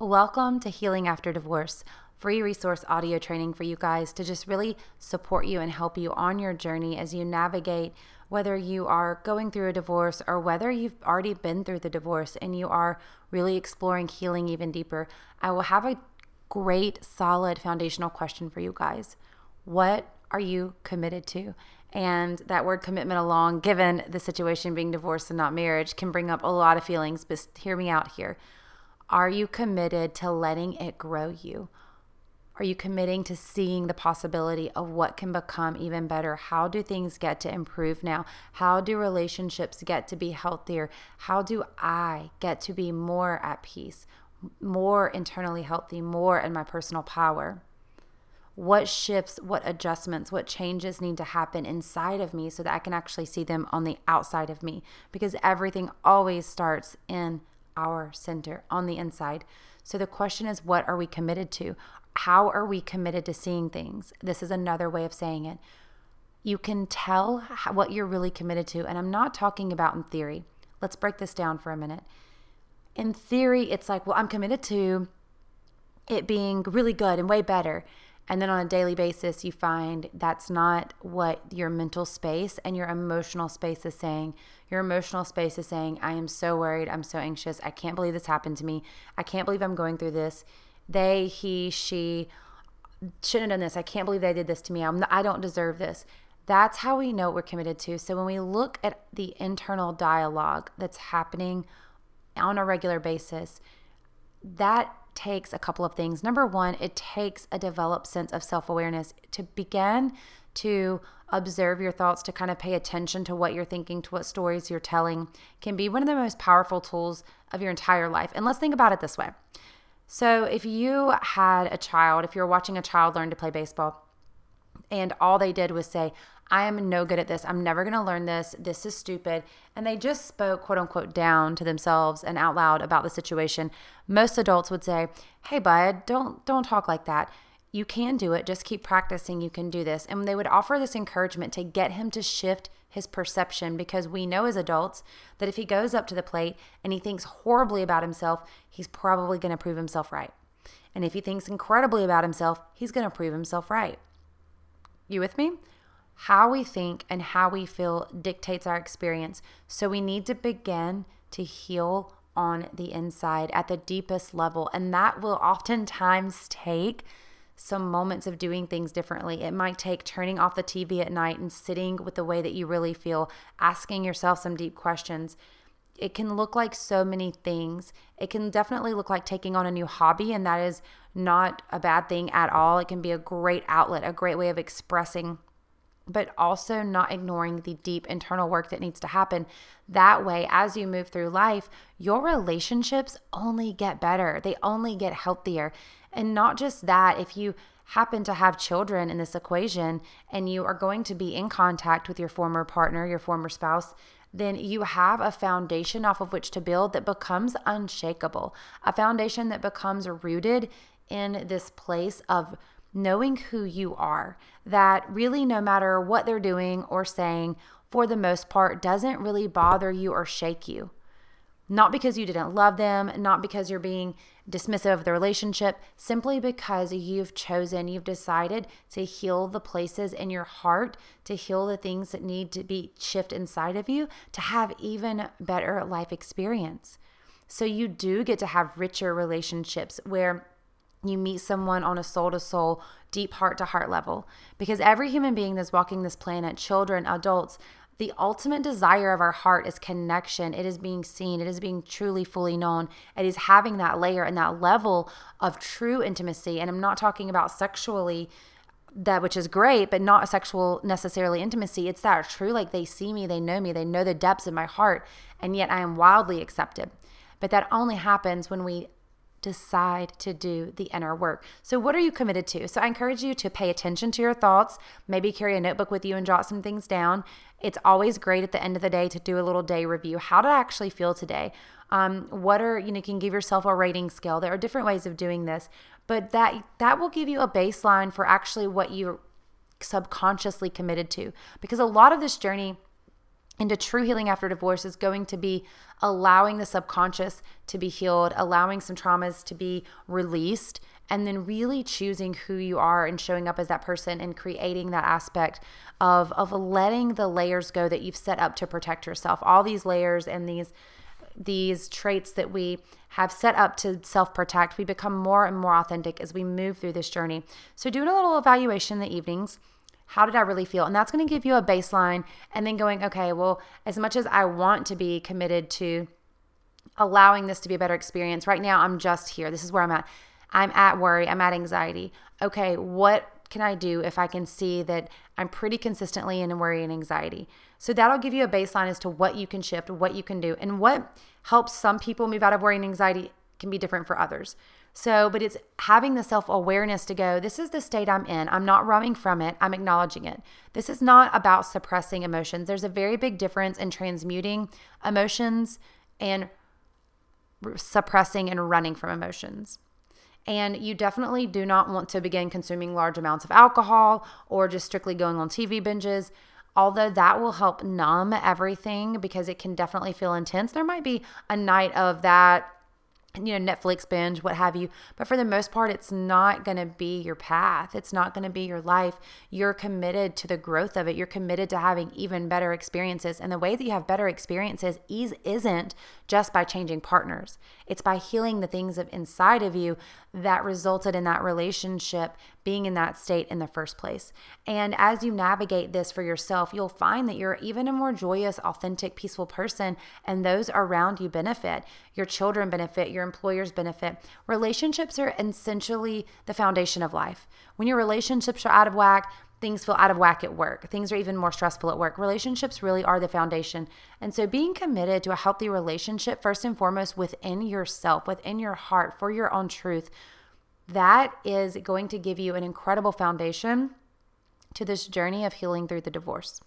Welcome to Healing After Divorce, free resource audio training for you guys to just really support you and help you on your journey as you navigate whether you are going through a divorce or whether you've already been through the divorce and you are really exploring healing even deeper. I will have a great, solid foundational question for you guys. What are you committed to? And that word commitment along, given the situation being divorce and not marriage, can bring up a lot of feelings, but hear me out here. Are you committed to letting it grow you? Are you committing to seeing the possibility of what can become even better? How do things get to improve now? How do relationships get to be healthier? How do I get to be more at peace, more internally healthy, more in my personal power? What shifts, what adjustments, what changes need to happen inside of me so that I can actually see them on the outside of me? Because everything always starts in our center on the inside. So the question is, what are we committed to? How are we committed to seeing things? This is another way of saying it. You can tell what you're really committed to. And I'm not talking about in theory. Let's break this down for a minute. In theory, it's like, well, I'm committed to it being really good and way better. And then on a daily basis, you find that's not what your mental space and your emotional space is saying. Your emotional space is saying, I am so worried. I'm so anxious. I can't believe this happened to me. I can't believe I'm going through this. They, he, she shouldn't have done this. I can't believe they did this to me. I'm, I don't deserve this. That's how we know we're committed to. So when we look at the internal dialogue that's happening on a regular basis, that takes a couple of things. Number one, it takes a developed sense of self awareness to begin to observe your thoughts, to kind of pay attention to what you're thinking, to what stories you're telling, can be one of the most powerful tools of your entire life. And let's think about it this way. So, if you had a child, if you're watching a child learn to play baseball, and all they did was say, I am no good at this. I'm never going to learn this. This is stupid. And they just spoke, quote unquote, down to themselves and out loud about the situation. Most adults would say, Hey, bud, don't, don't talk like that. You can do it. Just keep practicing. You can do this. And they would offer this encouragement to get him to shift his perception because we know as adults that if he goes up to the plate and he thinks horribly about himself, he's probably going to prove himself right. And if he thinks incredibly about himself, he's going to prove himself right. You with me? How we think and how we feel dictates our experience. So we need to begin to heal on the inside at the deepest level. And that will oftentimes take some moments of doing things differently. It might take turning off the TV at night and sitting with the way that you really feel, asking yourself some deep questions. It can look like so many things. It can definitely look like taking on a new hobby, and that is not a bad thing at all. It can be a great outlet, a great way of expressing but also not ignoring the deep internal work that needs to happen. That way, as you move through life, your relationships only get better, they only get healthier. And not just that, if you happen to have children in this equation and you are going to be in contact with your former partner, your former spouse, then you have a foundation off of which to build that becomes unshakable, a foundation that becomes rooted in this place of knowing who you are, that really no matter what they're doing or saying, for the most part, doesn't really bother you or shake you. Not because you didn't love them, not because you're being dismissive of the relationship, simply because you've chosen, you've decided to heal the places in your heart, to heal the things that need to be shift inside of you, to have even better life experience. So you do get to have richer relationships where you meet someone on a soul to soul, deep heart to heart level. Because every human being that's walking this planet, children, adults, the ultimate desire of our heart is connection. It is being seen. It is being truly, fully known. It is having that layer and that level of true intimacy. And I'm not talking about sexually, that which is great, but not sexual necessarily intimacy. It's that true, like they see me, they know me, they know the depths of my heart, and yet I am wildly accepted. But that only happens when we decide to do the inner work. So, what are you committed to? So, I encourage you to pay attention to your thoughts, maybe carry a notebook with you and jot some things down. It's always great at the end of the day to do a little day review. How did I actually feel today? Um, what are you know? You can give yourself a rating scale. There are different ways of doing this, but that that will give you a baseline for actually what you're subconsciously committed to. Because a lot of this journey into true healing after divorce is going to be allowing the subconscious to be healed, allowing some traumas to be released, and then really choosing who you are and showing up as that person and creating that aspect of of letting the layers go that you've set up to protect yourself. All these layers and these these traits that we have set up to self protect, we become more and more authentic as we move through this journey. So, doing a little evaluation in the evenings how did I really feel? And that's going to give you a baseline. And then going, okay, well, as much as I want to be committed to allowing this to be a better experience, right now I'm just here. This is where I'm at. I'm at worry, I'm at anxiety. Okay, what can I do if I can see that I'm pretty consistently in worry and anxiety? So that'll give you a baseline as to what you can shift, what you can do, and what helps some people move out of worry and anxiety can be different for others. So, but it's having the self awareness to go, this is the state I'm in. I'm not running from it, I'm acknowledging it. This is not about suppressing emotions. There's a very big difference in transmuting emotions and suppressing and running from emotions. And you definitely do not want to begin consuming large amounts of alcohol or just strictly going on TV binges. Although that will help numb everything because it can definitely feel intense. There might be a night of that you know, Netflix binge, what have you. But for the most part, it's not going to be your path. It's not going to be your life. You're committed to the growth of it. You're committed to having even better experiences. And the way that you have better experiences is, isn't just by changing partners, it's by healing the things of inside of you that resulted in that relationship being in that state in the first place. And as you navigate this for yourself, you'll find that you're even a more joyous, authentic, peaceful person, and those around you benefit. Your children benefit, your employers benefit. Relationships are essentially the foundation of life. When your relationships are out of whack, things feel out of whack at work. Things are even more stressful at work. Relationships really are the foundation. And so being committed to a healthy relationship, first and foremost, within yourself, within your heart, for your own truth, that is going to give you an incredible foundation to this journey of healing through the divorce.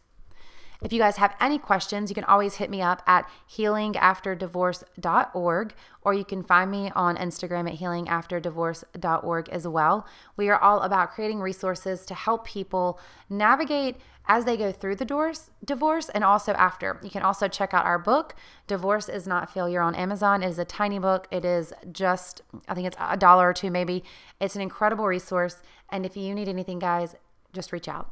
If you guys have any questions, you can always hit me up at healingafterdivorce.org or you can find me on Instagram at healingafterdivorce.org as well. We are all about creating resources to help people navigate as they go through the divorce, divorce and also after. You can also check out our book, Divorce is Not Failure on Amazon. It is a tiny book. It is just, I think it's a dollar or two maybe. It's an incredible resource. And if you need anything, guys, just reach out.